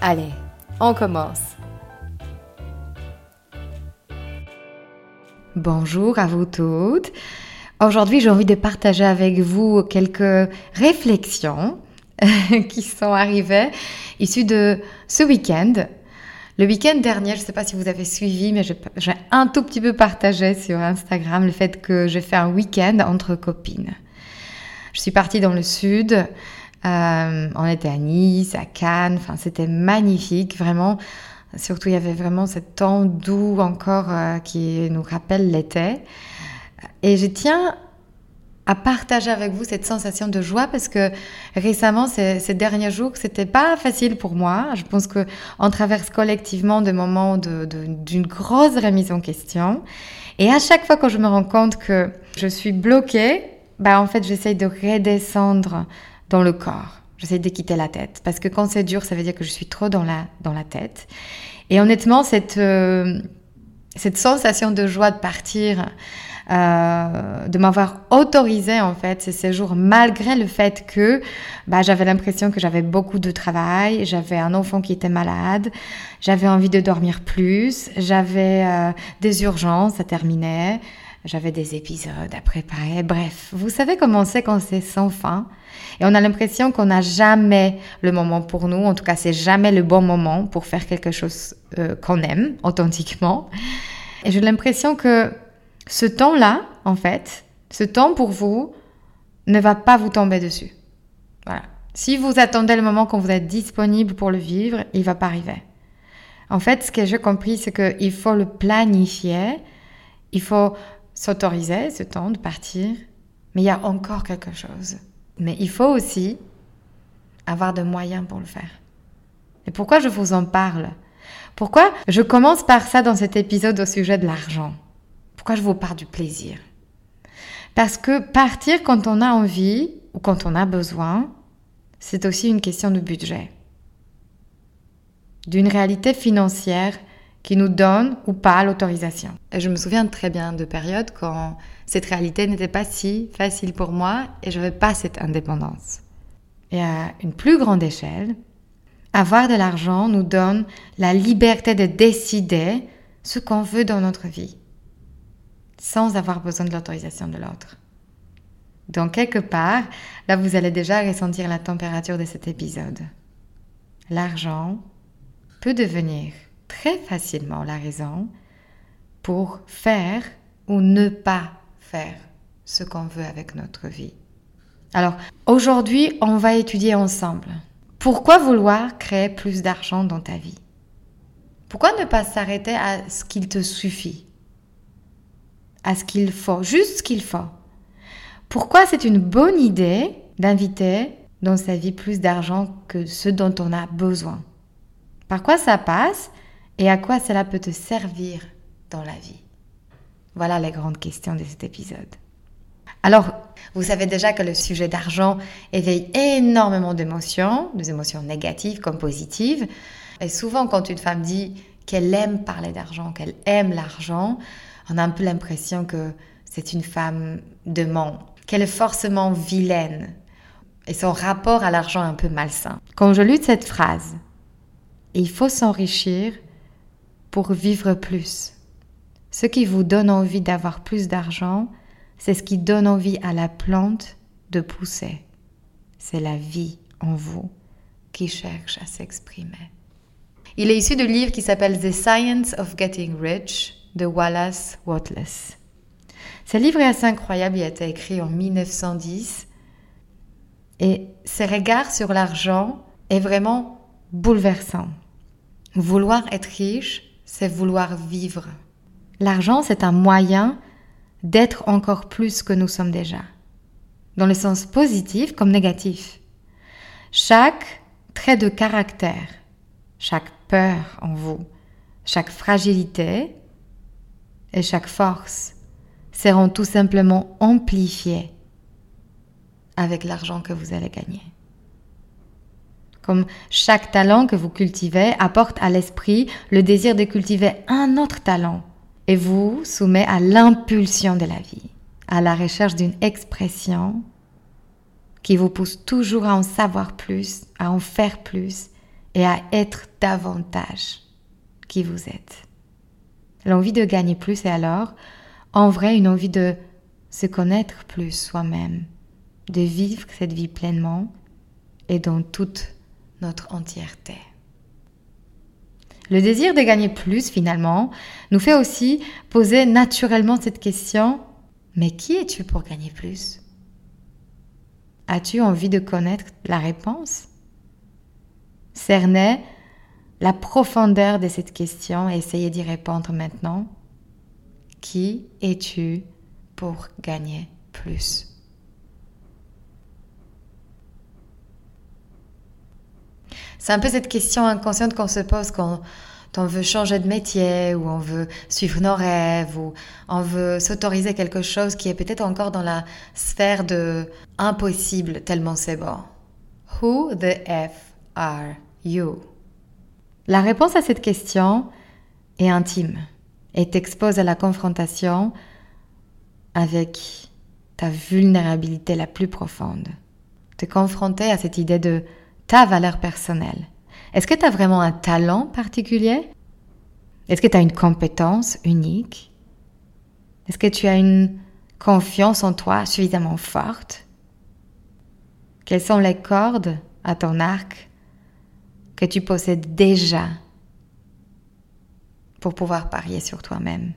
Allez, on commence. Bonjour à vous toutes. Aujourd'hui, j'ai envie de partager avec vous quelques réflexions qui sont arrivées issues de ce week-end. Le week-end dernier, je ne sais pas si vous avez suivi, mais j'ai un tout petit peu partagé sur Instagram le fait que j'ai fait un week-end entre copines. Je suis partie dans le sud euh, on était à Nice, à Cannes, enfin c'était magnifique, vraiment. Surtout il y avait vraiment ce temps doux encore euh, qui nous rappelle l'été. Et je tiens à partager avec vous cette sensation de joie parce que récemment, ces, derniers jours, c'était pas facile pour moi. Je pense que on traverse collectivement des moments d'une grosse remise en question. Et à chaque fois que je me rends compte que je suis bloquée, bah en fait, j'essaye de redescendre dans le corps. J'essaie de quitter la tête. Parce que quand c'est dur, ça veut dire que je suis trop dans la, dans la tête. Et honnêtement, cette, euh, cette sensation de joie de partir, euh, de m'avoir autorisé en fait ces séjours malgré le fait que bah, j'avais l'impression que j'avais beaucoup de travail, j'avais un enfant qui était malade, j'avais envie de dormir plus, j'avais euh, des urgences à terminer, j'avais des épisodes à préparer. Bref, vous savez comment c'est quand c'est sans fin. Et on a l'impression qu'on n'a jamais le moment pour nous. En tout cas, c'est jamais le bon moment pour faire quelque chose euh, qu'on aime authentiquement. Et j'ai l'impression que ce temps-là, en fait, ce temps pour vous ne va pas vous tomber dessus. Voilà. Si vous attendez le moment quand vous êtes disponible pour le vivre, il va pas arriver. En fait, ce que j'ai compris, c'est qu'il faut le planifier. Il faut s'autoriser ce temps de partir, mais il y a encore quelque chose. Mais il faut aussi avoir de moyens pour le faire. Et pourquoi je vous en parle? Pourquoi je commence par ça dans cet épisode au sujet de l'argent? Pourquoi je vous parle du plaisir? Parce que partir quand on a envie ou quand on a besoin, c'est aussi une question de budget, d'une réalité financière qui nous donne ou pas l'autorisation. Et je me souviens très bien de périodes quand cette réalité n'était pas si facile pour moi et je n'avais pas cette indépendance. Et à une plus grande échelle, avoir de l'argent nous donne la liberté de décider ce qu'on veut dans notre vie, sans avoir besoin de l'autorisation de l'autre. Donc quelque part, là vous allez déjà ressentir la température de cet épisode. L'argent peut devenir très facilement la raison pour faire ou ne pas faire ce qu'on veut avec notre vie. Alors, aujourd'hui, on va étudier ensemble. Pourquoi vouloir créer plus d'argent dans ta vie? Pourquoi ne pas s'arrêter à ce qu'il te suffit? À ce qu'il faut, juste ce qu'il faut. Pourquoi c'est une bonne idée d'inviter dans sa vie plus d'argent que ce dont on a besoin? Par quoi ça passe? Et à quoi cela peut te servir dans la vie? Voilà les grandes questions de cet épisode. Alors, vous savez déjà que le sujet d'argent éveille énormément d'émotions, des émotions négatives comme positives. Et souvent, quand une femme dit qu'elle aime parler d'argent, qu'elle aime l'argent, on a un peu l'impression que c'est une femme de ment, qu'elle est forcément vilaine. Et son rapport à l'argent est un peu malsain. Quand je lis cette phrase, il faut s'enrichir pour vivre plus. Ce qui vous donne envie d'avoir plus d'argent, c'est ce qui donne envie à la plante de pousser. C'est la vie en vous qui cherche à s'exprimer. Il est issu du livre qui s'appelle The Science of Getting Rich de Wallace Watless. Ce livre est assez incroyable, il a été écrit en 1910 et ses regards sur l'argent est vraiment bouleversant. Vouloir être riche, c'est vouloir vivre. L'argent, c'est un moyen d'être encore plus que nous sommes déjà, dans le sens positif comme négatif. Chaque trait de caractère, chaque peur en vous, chaque fragilité et chaque force seront tout simplement amplifiés avec l'argent que vous allez gagner. Comme chaque talent que vous cultivez apporte à l'esprit le désir de cultiver un autre talent et vous soumet à l'impulsion de la vie, à la recherche d'une expression qui vous pousse toujours à en savoir plus, à en faire plus et à être davantage qui vous êtes. L'envie de gagner plus est alors en vrai une envie de se connaître plus soi-même, de vivre cette vie pleinement et dans toute notre entièreté. Le désir de gagner plus, finalement, nous fait aussi poser naturellement cette question, mais qui es-tu pour gagner plus? As-tu envie de connaître la réponse? Cerner la profondeur de cette question et essayer d'y répondre maintenant? Qui es-tu pour gagner plus? C'est un peu cette question inconsciente qu'on se pose quand on veut changer de métier ou on veut suivre nos rêves ou on veut s'autoriser quelque chose qui est peut-être encore dans la sphère de impossible tellement c'est bon. Who the F are you? La réponse à cette question est intime et t'expose à la confrontation avec ta vulnérabilité la plus profonde. Te confronter à cette idée de ta valeur personnelle. Est-ce que tu as vraiment un talent particulier? Est-ce que tu as une compétence unique? Est-ce que tu as une confiance en toi suffisamment forte? Quelles sont les cordes à ton arc que tu possèdes déjà pour pouvoir parier sur toi-même,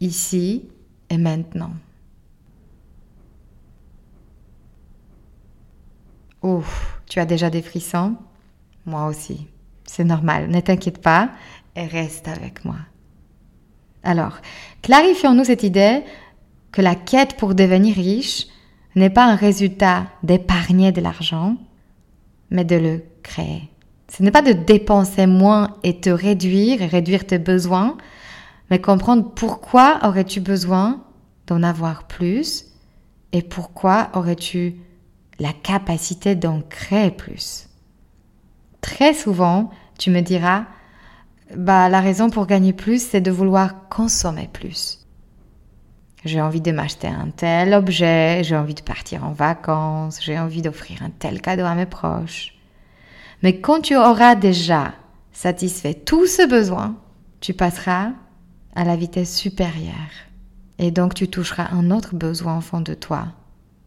ici et maintenant? Ouf tu as déjà des frissons? Moi aussi. C'est normal, ne t'inquiète pas et reste avec moi. Alors, clarifions-nous cette idée que la quête pour devenir riche n'est pas un résultat d'épargner de l'argent, mais de le créer. Ce n'est pas de dépenser moins et te réduire et réduire tes besoins, mais comprendre pourquoi aurais-tu besoin d'en avoir plus et pourquoi aurais-tu la capacité d'en créer plus. Très souvent, tu me diras, bah, la raison pour gagner plus, c'est de vouloir consommer plus. J'ai envie de m'acheter un tel objet, j'ai envie de partir en vacances, j'ai envie d'offrir un tel cadeau à mes proches. Mais quand tu auras déjà satisfait tout ce besoin, tu passeras à la vitesse supérieure. Et donc tu toucheras un autre besoin au fond de toi,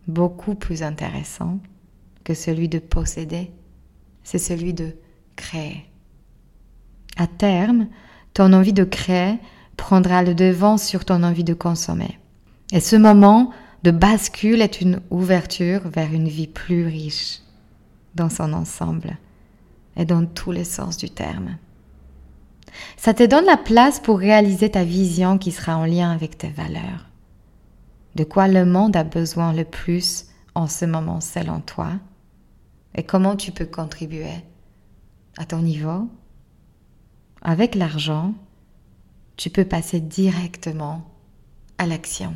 beaucoup plus intéressant que celui de posséder, c'est celui de créer. À terme, ton envie de créer prendra le devant sur ton envie de consommer. Et ce moment de bascule est une ouverture vers une vie plus riche dans son ensemble et dans tous les sens du terme. Ça te donne la place pour réaliser ta vision qui sera en lien avec tes valeurs de quoi le monde a besoin le plus en ce moment selon toi? Et comment tu peux contribuer à ton niveau? Avec l'argent, tu peux passer directement à l'action.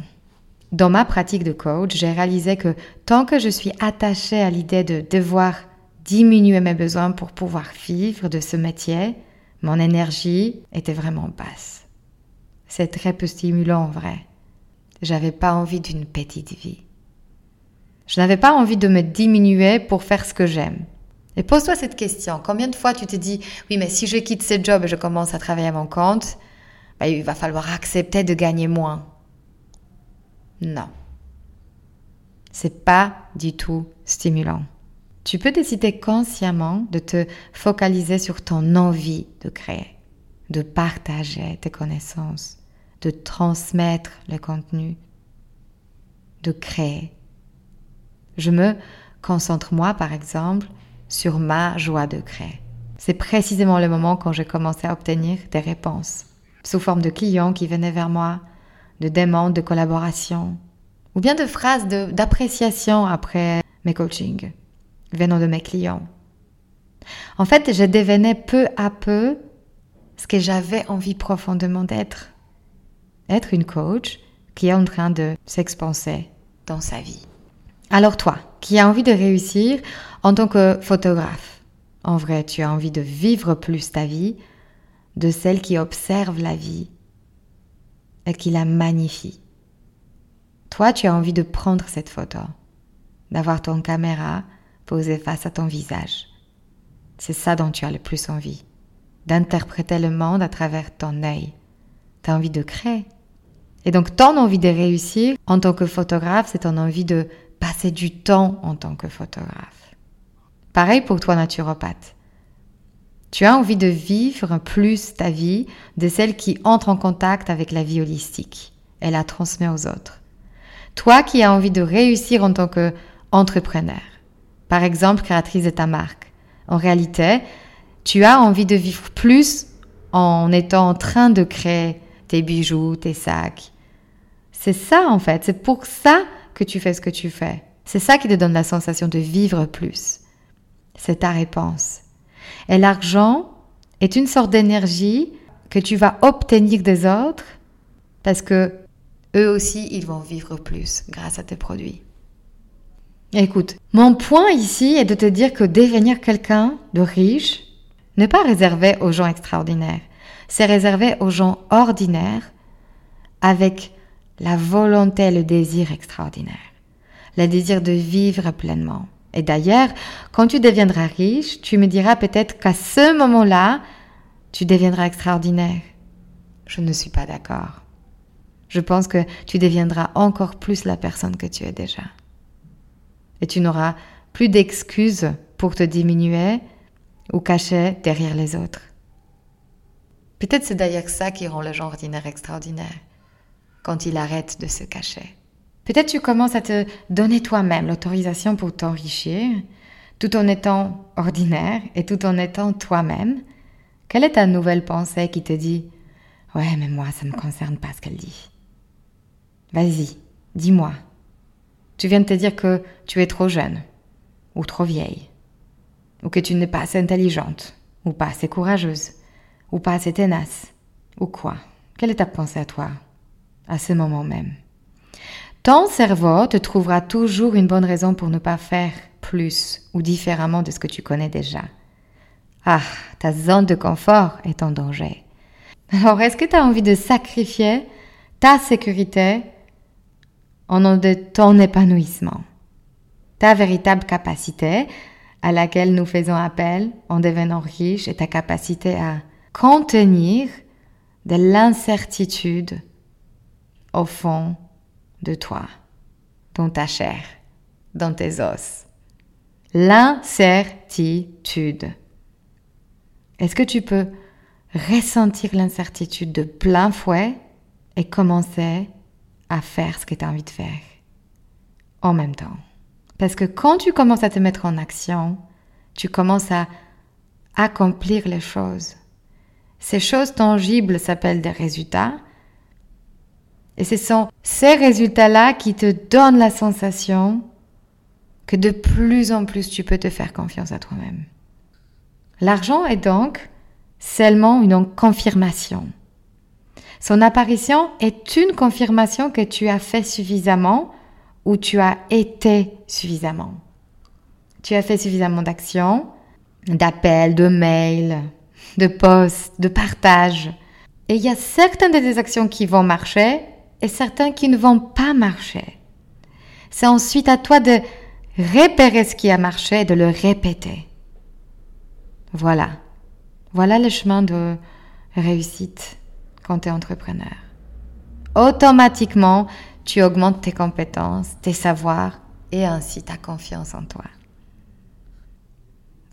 Dans ma pratique de coach, j'ai réalisé que tant que je suis attachée à l'idée de devoir diminuer mes besoins pour pouvoir vivre de ce métier, mon énergie était vraiment basse. C'est très peu stimulant en vrai. J'avais pas envie d'une petite vie. Je n'avais pas envie de me diminuer pour faire ce que j'aime. Et pose-toi cette question. Combien de fois tu te dis, oui, mais si je quitte ce job et je commence à travailler à mon compte, bah, il va falloir accepter de gagner moins. Non. C'est pas du tout stimulant. tu peux décider consciemment de te focaliser sur ton envie de créer, de partager tes connaissances, de transmettre le contenu, de créer. Je me concentre moi, par exemple, sur ma joie de créer. C'est précisément le moment quand j'ai commencé à obtenir des réponses, sous forme de clients qui venaient vers moi, de demandes de collaboration, ou bien de phrases d'appréciation après mes coachings, venant de mes clients. En fait, je devenais peu à peu ce que j'avais envie profondément d'être. Être une coach qui est en train de s'expanser dans sa vie. Alors toi, qui as envie de réussir en tant que photographe, en vrai, tu as envie de vivre plus ta vie, de celle qui observe la vie et qui la magnifie. Toi, tu as envie de prendre cette photo, d'avoir ton caméra posée face à ton visage. C'est ça dont tu as le plus envie, d'interpréter le monde à travers ton œil. Tu as envie de créer. Et donc ton envie de réussir en tant que photographe, c'est ton envie de passer du temps en tant que photographe. Pareil pour toi naturopathe. Tu as envie de vivre plus ta vie de celle qui entre en contact avec la vie holistique et la transmet aux autres. Toi qui as envie de réussir en tant qu'entrepreneur, par exemple créatrice de ta marque, en réalité, tu as envie de vivre plus en étant en train de créer tes bijoux, tes sacs. C'est ça en fait, c'est pour ça que tu fais ce que tu fais. C'est ça qui te donne la sensation de vivre plus. C'est ta réponse. Et l'argent est une sorte d'énergie que tu vas obtenir des autres parce que eux aussi, ils vont vivre plus grâce à tes produits. Écoute, mon point ici est de te dire que devenir quelqu'un de riche n'est pas réservé aux gens extraordinaires. C'est réservé aux gens ordinaires avec la volonté, le désir extraordinaire. Le désir de vivre pleinement. Et d'ailleurs, quand tu deviendras riche, tu me diras peut-être qu'à ce moment-là, tu deviendras extraordinaire. Je ne suis pas d'accord. Je pense que tu deviendras encore plus la personne que tu es déjà. Et tu n'auras plus d'excuses pour te diminuer ou cacher derrière les autres. Peut-être c'est d'ailleurs ça qui rend le genre ordinaire extraordinaire, quand il arrête de se cacher. Peut-être tu commences à te donner toi-même l'autorisation pour t'enrichir, tout en étant ordinaire et tout en étant toi-même. Quelle est ta nouvelle pensée qui te dit Ouais, mais moi, ça ne me concerne pas ce qu'elle dit. Vas-y, dis-moi. Tu viens de te dire que tu es trop jeune, ou trop vieille, ou que tu n'es pas assez intelligente, ou pas assez courageuse, ou pas assez tenace, ou quoi Quelle est ta pensée à toi, à ce moment même ton cerveau te trouvera toujours une bonne raison pour ne pas faire plus ou différemment de ce que tu connais déjà. Ah, ta zone de confort est en danger. Alors, est-ce que tu as envie de sacrifier ta sécurité en nom de ton épanouissement? Ta véritable capacité à laquelle nous faisons appel en devenant riche et ta capacité à contenir de l'incertitude au fond de toi, dans ta chair, dans tes os. L'incertitude. Est-ce que tu peux ressentir l'incertitude de plein fouet et commencer à faire ce que tu as envie de faire en même temps? Parce que quand tu commences à te mettre en action, tu commences à accomplir les choses. Ces choses tangibles s'appellent des résultats et ce sont ces résultats-là qui te donnent la sensation que de plus en plus tu peux te faire confiance à toi-même. L'argent est donc seulement une confirmation. Son apparition est une confirmation que tu as fait suffisamment ou tu as été suffisamment. Tu as fait suffisamment d'actions, d'appels, de mails, de posts, de partages. Et il y a certaines des actions qui vont marcher et certains qui ne vont pas marcher. C'est ensuite à toi de repérer ce qui a marché et de le répéter. Voilà. Voilà le chemin de réussite quand tu es entrepreneur. Automatiquement, tu augmentes tes compétences, tes savoirs et ainsi ta confiance en toi.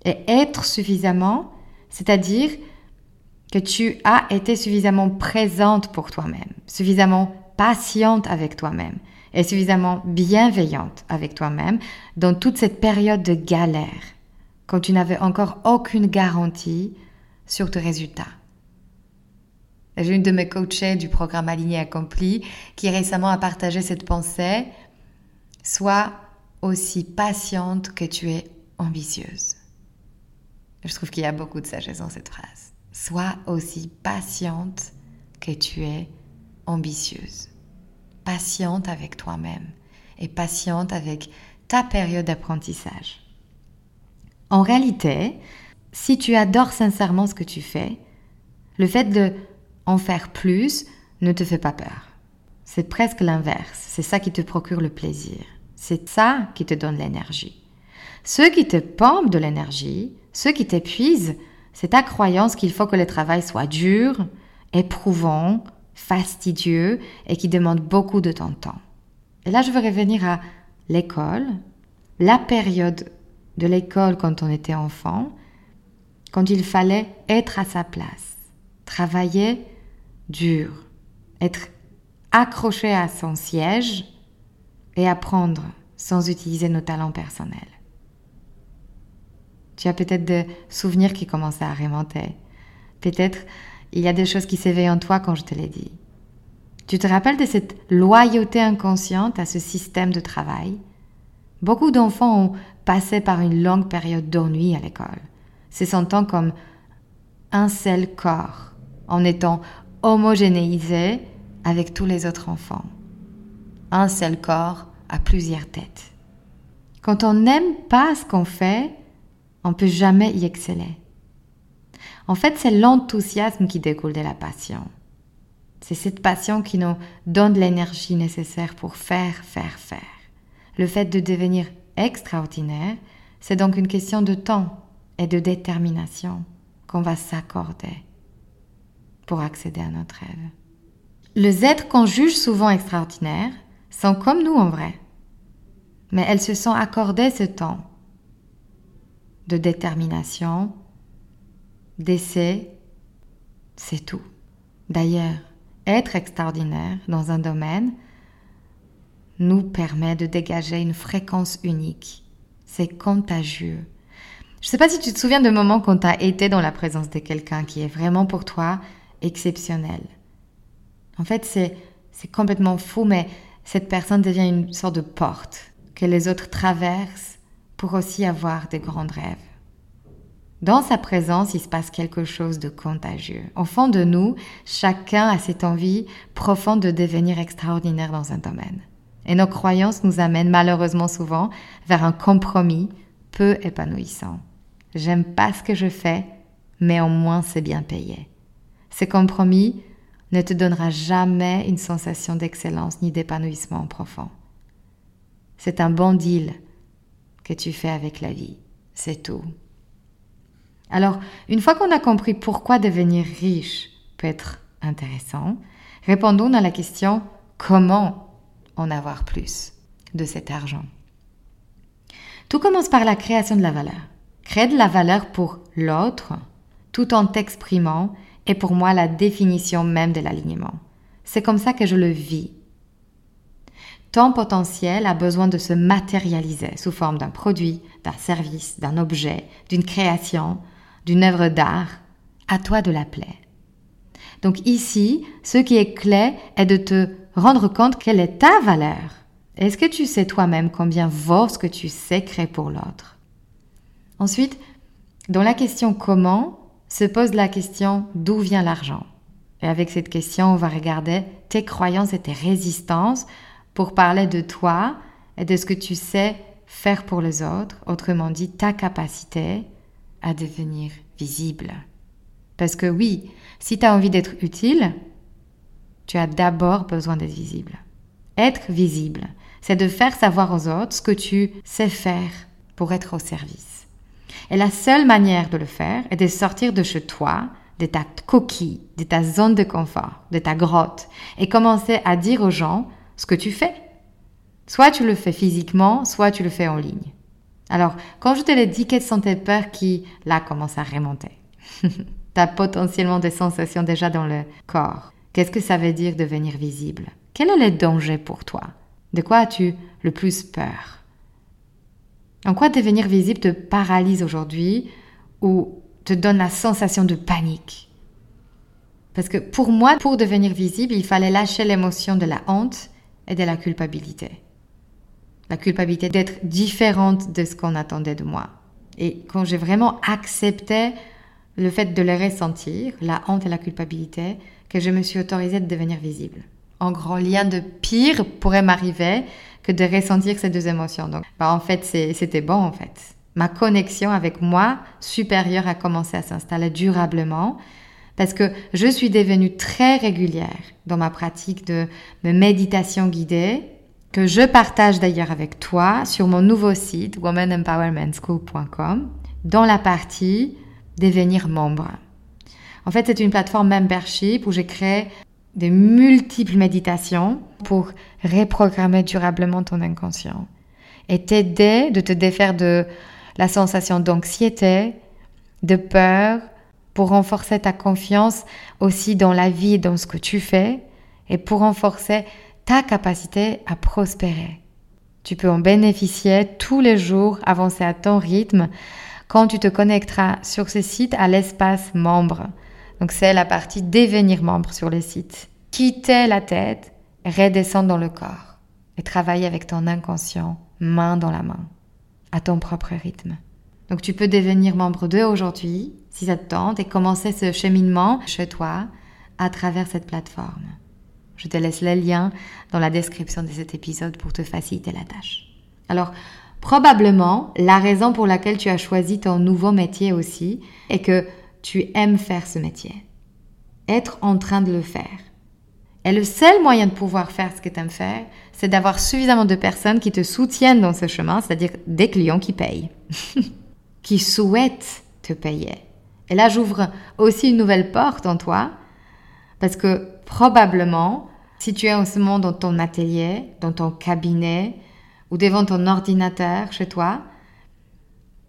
Et être suffisamment, c'est-à-dire que tu as été suffisamment présente pour toi-même, suffisamment patiente avec toi-même et suffisamment bienveillante avec toi-même dans toute cette période de galère, quand tu n'avais encore aucune garantie sur tes résultats. J'ai une de mes coachées du programme Aligné Accompli qui récemment a partagé cette pensée. Sois aussi patiente que tu es ambitieuse. Je trouve qu'il y a beaucoup de sagesse dans cette phrase. Sois aussi patiente que tu es ambitieuse. Patiente avec toi-même et patiente avec ta période d'apprentissage. En réalité, si tu adores sincèrement ce que tu fais, le fait de en faire plus ne te fait pas peur. C'est presque l'inverse. C'est ça qui te procure le plaisir. C'est ça qui te donne l'énergie. Ce qui te pompe de l'énergie, ce qui t'épuise, c'est ta croyance qu'il faut que le travail soit dur, éprouvant, fastidieux et qui demande beaucoup de ton temps. Et là, je veux revenir à l'école, la période de l'école quand on était enfant, quand il fallait être à sa place, travailler dur, être accroché à son siège et apprendre sans utiliser nos talents personnels. Tu as peut-être des souvenirs qui commencent à remonter. Peut-être il y a des choses qui s'éveillent en toi quand je te l'ai dit. Tu te rappelles de cette loyauté inconsciente à ce système de travail? Beaucoup d'enfants ont passé par une longue période d'ennui à l'école, se sentant comme un seul corps, en étant homogénéisé avec tous les autres enfants. Un seul corps à plusieurs têtes. Quand on n'aime pas ce qu'on fait, on peut jamais y exceller. En fait, c'est l'enthousiasme qui découle de la passion. C'est cette passion qui nous donne l'énergie nécessaire pour faire, faire, faire. Le fait de devenir extraordinaire, c'est donc une question de temps et de détermination qu'on va s'accorder pour accéder à notre rêve. Les êtres qu'on juge souvent extraordinaires sont comme nous en vrai, mais elles se sont accordées ce temps de détermination, d'essai, c'est tout. D'ailleurs, être extraordinaire dans un domaine nous permet de dégager une fréquence unique. C'est contagieux. Je ne sais pas si tu te souviens de moments quand tu as été dans la présence de quelqu'un qui est vraiment pour toi exceptionnel. En fait, c'est, c'est complètement fou, mais cette personne devient une sorte de porte que les autres traversent pour aussi avoir des grands rêves. Dans sa présence, il se passe quelque chose de contagieux. Au fond de nous, chacun a cette envie profonde de devenir extraordinaire dans un domaine. Et nos croyances nous amènent malheureusement souvent vers un compromis peu épanouissant. J'aime pas ce que je fais, mais au moins c'est bien payé. Ce compromis ne te donnera jamais une sensation d'excellence ni d'épanouissement profond. C'est un bon deal que tu fais avec la vie, c'est tout. Alors, une fois qu'on a compris pourquoi devenir riche peut être intéressant, répondons à la question comment en avoir plus de cet argent? Tout commence par la création de la valeur. Créer de la valeur pour l'autre tout en t'exprimant est pour moi la définition même de l'alignement. C'est comme ça que je le vis. Ton potentiel a besoin de se matérialiser sous forme d'un produit, d'un service, d'un objet, d'une création, d'une œuvre d'art. À toi de l'appeler. Donc ici, ce qui est clé est de te rendre compte quelle est ta valeur. Est-ce que tu sais toi-même combien vaut ce que tu sais créer pour l'autre? Ensuite, dans la question comment, se pose la question d'où vient l'argent. Et avec cette question, on va regarder tes croyances et tes résistances pour parler de toi et de ce que tu sais faire pour les autres, autrement dit ta capacité à devenir visible. Parce que oui, si tu as envie d'être utile, tu as d'abord besoin d'être visible. Être visible, c'est de faire savoir aux autres ce que tu sais faire pour être au service. Et la seule manière de le faire est de sortir de chez toi, de ta coquille, de ta zone de confort, de ta grotte, et commencer à dire aux gens ce que tu fais. Soit tu le fais physiquement, soit tu le fais en ligne. Alors, quand je te l'ai dit, quelles sont tes peurs qui, là, commencent à remonter? Tu as potentiellement des sensations déjà dans le corps. Qu'est-ce que ça veut dire devenir visible? Quel est le danger pour toi? De quoi as-tu le plus peur? En quoi devenir visible te paralyse aujourd'hui ou te donne la sensation de panique? Parce que pour moi, pour devenir visible, il fallait lâcher l'émotion de la honte et de la culpabilité la culpabilité d'être différente de ce qu'on attendait de moi. Et quand j'ai vraiment accepté le fait de le ressentir, la honte et la culpabilité, que je me suis autorisée de devenir visible. En gros, lien de pire pourrait m'arriver que de ressentir ces deux émotions. Donc, bah, en fait, c'était bon, en fait. Ma connexion avec moi supérieure a commencé à s'installer durablement parce que je suis devenue très régulière dans ma pratique de méditation guidée que je partage d'ailleurs avec toi sur mon nouveau site womanempowermentschool.com dans la partie devenir membre. En fait, c'est une plateforme membership où j'ai créé des multiples méditations pour reprogrammer durablement ton inconscient et t'aider de te défaire de la sensation d'anxiété, de peur, pour renforcer ta confiance aussi dans la vie et dans ce que tu fais et pour renforcer ta capacité à prospérer. Tu peux en bénéficier tous les jours, avancer à ton rythme quand tu te connecteras sur ce site à l'espace membre. Donc c'est la partie devenir membre sur le site. Quitter la tête, redescendre dans le corps et travailler avec ton inconscient main dans la main, à ton propre rythme. Donc tu peux devenir membre d'eux aujourd'hui, si ça te tente, et commencer ce cheminement chez toi à travers cette plateforme. Je te laisse le lien dans la description de cet épisode pour te faciliter la tâche. Alors, probablement, la raison pour laquelle tu as choisi ton nouveau métier aussi est que tu aimes faire ce métier. Être en train de le faire. Et le seul moyen de pouvoir faire ce que tu aimes faire, c'est d'avoir suffisamment de personnes qui te soutiennent dans ce chemin, c'est-à-dire des clients qui payent, qui souhaitent te payer. Et là, j'ouvre aussi une nouvelle porte en toi, parce que probablement, si tu es en ce moment dans ton atelier, dans ton cabinet ou devant ton ordinateur chez toi,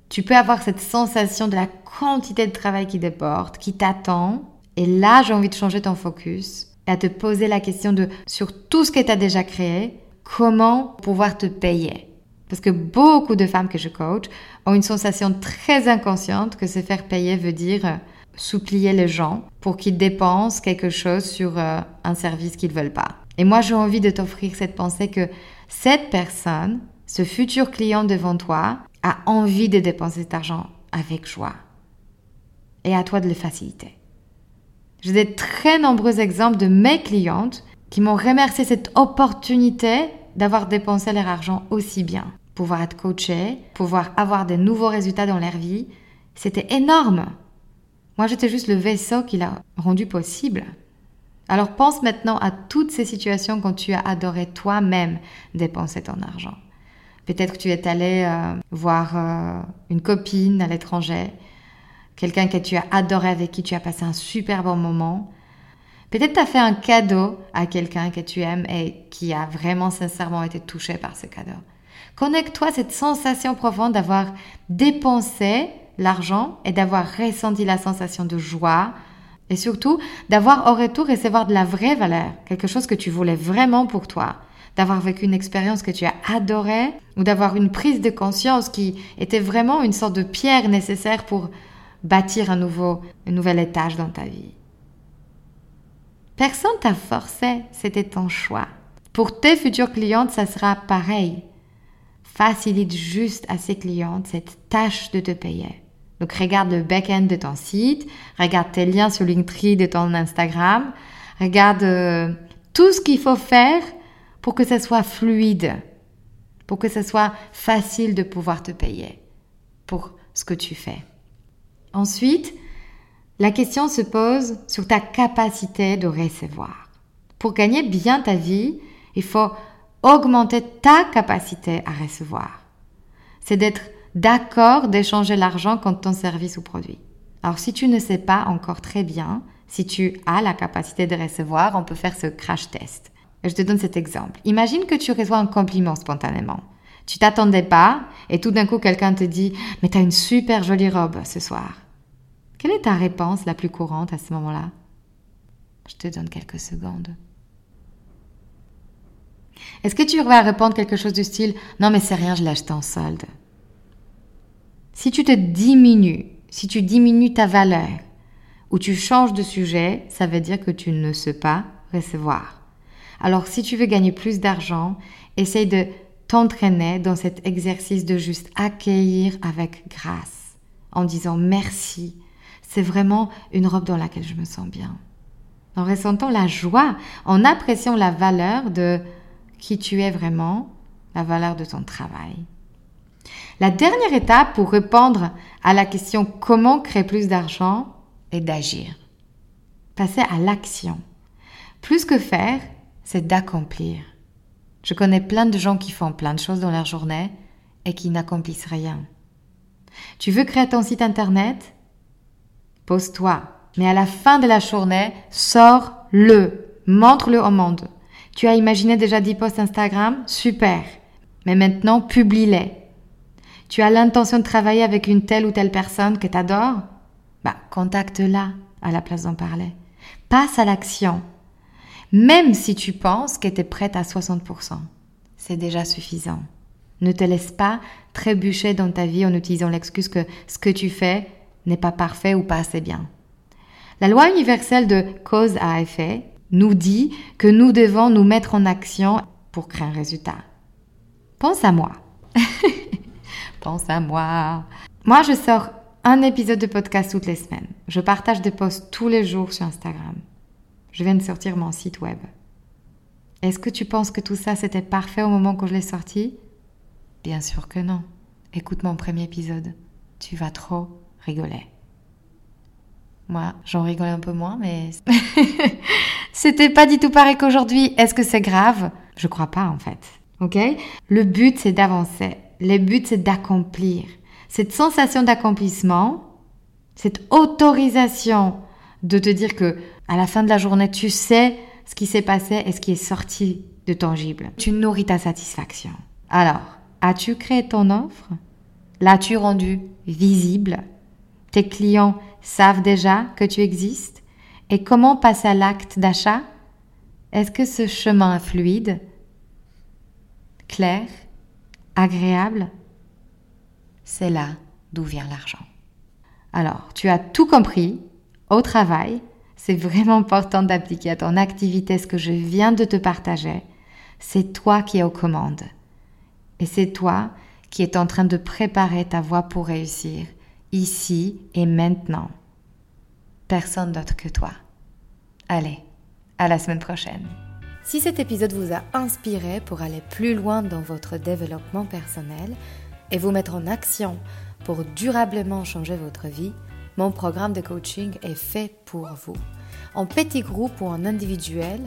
tu peux avoir cette sensation de la quantité de travail qui déporte, qui t'attend. Et là, j'ai envie de changer ton focus et à te poser la question de, sur tout ce que tu as déjà créé, comment pouvoir te payer? Parce que beaucoup de femmes que je coach ont une sensation très inconsciente que se faire payer veut dire supplier les gens pour qu'ils dépensent quelque chose sur euh, un service qu'ils veulent pas. Et moi, j'ai envie de t'offrir cette pensée que cette personne, ce futur client devant toi, a envie de dépenser cet argent avec joie. Et à toi de le faciliter. J'ai des très nombreux exemples de mes clientes qui m'ont remercié cette opportunité d'avoir dépensé leur argent aussi bien. Pouvoir être coaché, pouvoir avoir des nouveaux résultats dans leur vie, c'était énorme. Moi, j'étais juste le vaisseau qui l'a rendu possible. Alors pense maintenant à toutes ces situations quand tu as adoré toi-même dépenser ton argent. Peut-être que tu es allé euh, voir euh, une copine à l'étranger, quelqu'un que tu as adoré avec qui tu as passé un super bon moment. Peut-être tu as fait un cadeau à quelqu'un que tu aimes et qui a vraiment sincèrement été touché par ce cadeau. Connecte-toi cette sensation profonde d'avoir dépensé l'argent et d'avoir ressenti la sensation de joie et surtout d'avoir au retour recevoir de la vraie valeur, quelque chose que tu voulais vraiment pour toi, d'avoir vécu une expérience que tu as adorée ou d'avoir une prise de conscience qui était vraiment une sorte de pierre nécessaire pour bâtir un nouveau, un nouvel étage dans ta vie. Personne t'a forcé, c'était ton choix. Pour tes futures clientes, ça sera pareil. Facilite juste à ces clientes cette tâche de te payer. Donc regarde le back-end de ton site, regarde tes liens sur Linktree de ton Instagram, regarde euh, tout ce qu'il faut faire pour que ça soit fluide, pour que ça soit facile de pouvoir te payer pour ce que tu fais. Ensuite, la question se pose sur ta capacité de recevoir. Pour gagner bien ta vie, il faut augmenter ta capacité à recevoir. C'est d'être d'accord d'échanger l'argent contre ton service ou produit. Alors si tu ne sais pas encore très bien, si tu as la capacité de recevoir, on peut faire ce crash test. je te donne cet exemple. Imagine que tu reçois un compliment spontanément. Tu t'attendais pas et tout d'un coup quelqu'un te dit Mais t'as une super jolie robe ce soir. Quelle est ta réponse la plus courante à ce moment-là? Je te donne quelques secondes. Est-ce que tu vas répondre quelque chose du style Non mais c'est rien, je l'ai acheté en solde Si tu te diminues, si tu diminues ta valeur, ou tu changes de sujet, ça veut dire que tu ne sais pas recevoir. Alors si tu veux gagner plus d'argent, essaye de t'entraîner dans cet exercice de juste accueillir avec grâce, en disant merci. C'est vraiment une robe dans laquelle je me sens bien. En ressentant la joie, en appréciant la valeur de qui tu es vraiment, la valeur de ton travail. La dernière étape pour répondre à la question comment créer plus d'argent est d'agir. Passer à l'action. Plus que faire, c'est d'accomplir. Je connais plein de gens qui font plein de choses dans leur journée et qui n'accomplissent rien. Tu veux créer ton site internet? Pose-toi. Mais à la fin de la journée, sors-le. Montre-le au monde. Tu as imaginé déjà 10 posts Instagram? Super. Mais maintenant, publie-les. Tu as l'intention de travailler avec une telle ou telle personne que tu adores Bah, contacte-la à la place d'en parler. Passe à l'action. Même si tu penses que tu es prête à 60%, c'est déjà suffisant. Ne te laisse pas trébucher dans ta vie en utilisant l'excuse que ce que tu fais n'est pas parfait ou pas assez bien. La loi universelle de cause à effet nous dit que nous devons nous mettre en action pour créer un résultat. Pense à moi. Pense à moi. Moi, je sors un épisode de podcast toutes les semaines. Je partage des posts tous les jours sur Instagram. Je viens de sortir mon site web. Est-ce que tu penses que tout ça c'était parfait au moment où je l'ai sorti? Bien sûr que non. Écoute mon premier épisode. Tu vas trop rigoler. Moi, j'en rigole un peu moins, mais c'était pas du tout pareil qu'aujourd'hui. Est-ce que c'est grave? Je crois pas en fait. Ok? Le but c'est d'avancer. Le but c'est d'accomplir. Cette sensation d'accomplissement, cette autorisation de te dire que à la fin de la journée, tu sais ce qui s'est passé et ce qui est sorti de tangible. Tu nourris ta satisfaction. Alors, as-tu créé ton offre? L'as-tu rendue visible? Tes clients savent déjà que tu existes? Et comment passer à l'acte d'achat? Est-ce que ce chemin est fluide Clair Agréable C'est là d'où vient l'argent. Alors, tu as tout compris au travail, c'est vraiment important d'appliquer à ton activité ce que je viens de te partager. C'est toi qui es aux commandes. Et c'est toi qui es en train de préparer ta voie pour réussir, ici et maintenant. Personne d'autre que toi. Allez, à la semaine prochaine. Si cet épisode vous a inspiré pour aller plus loin dans votre développement personnel et vous mettre en action pour durablement changer votre vie, mon programme de coaching est fait pour vous. En petit groupe ou en individuel,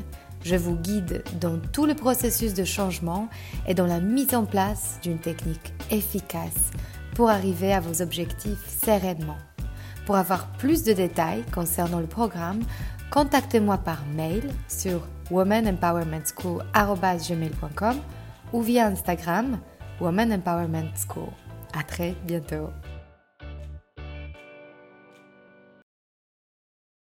je vous guide dans tout le processus de changement et dans la mise en place d'une technique efficace pour arriver à vos objectifs sereinement. Pour avoir plus de détails concernant le programme, contactez-moi par mail sur womanempowermentschool.com ou via Instagram Woman Empowerment School. À très bientôt.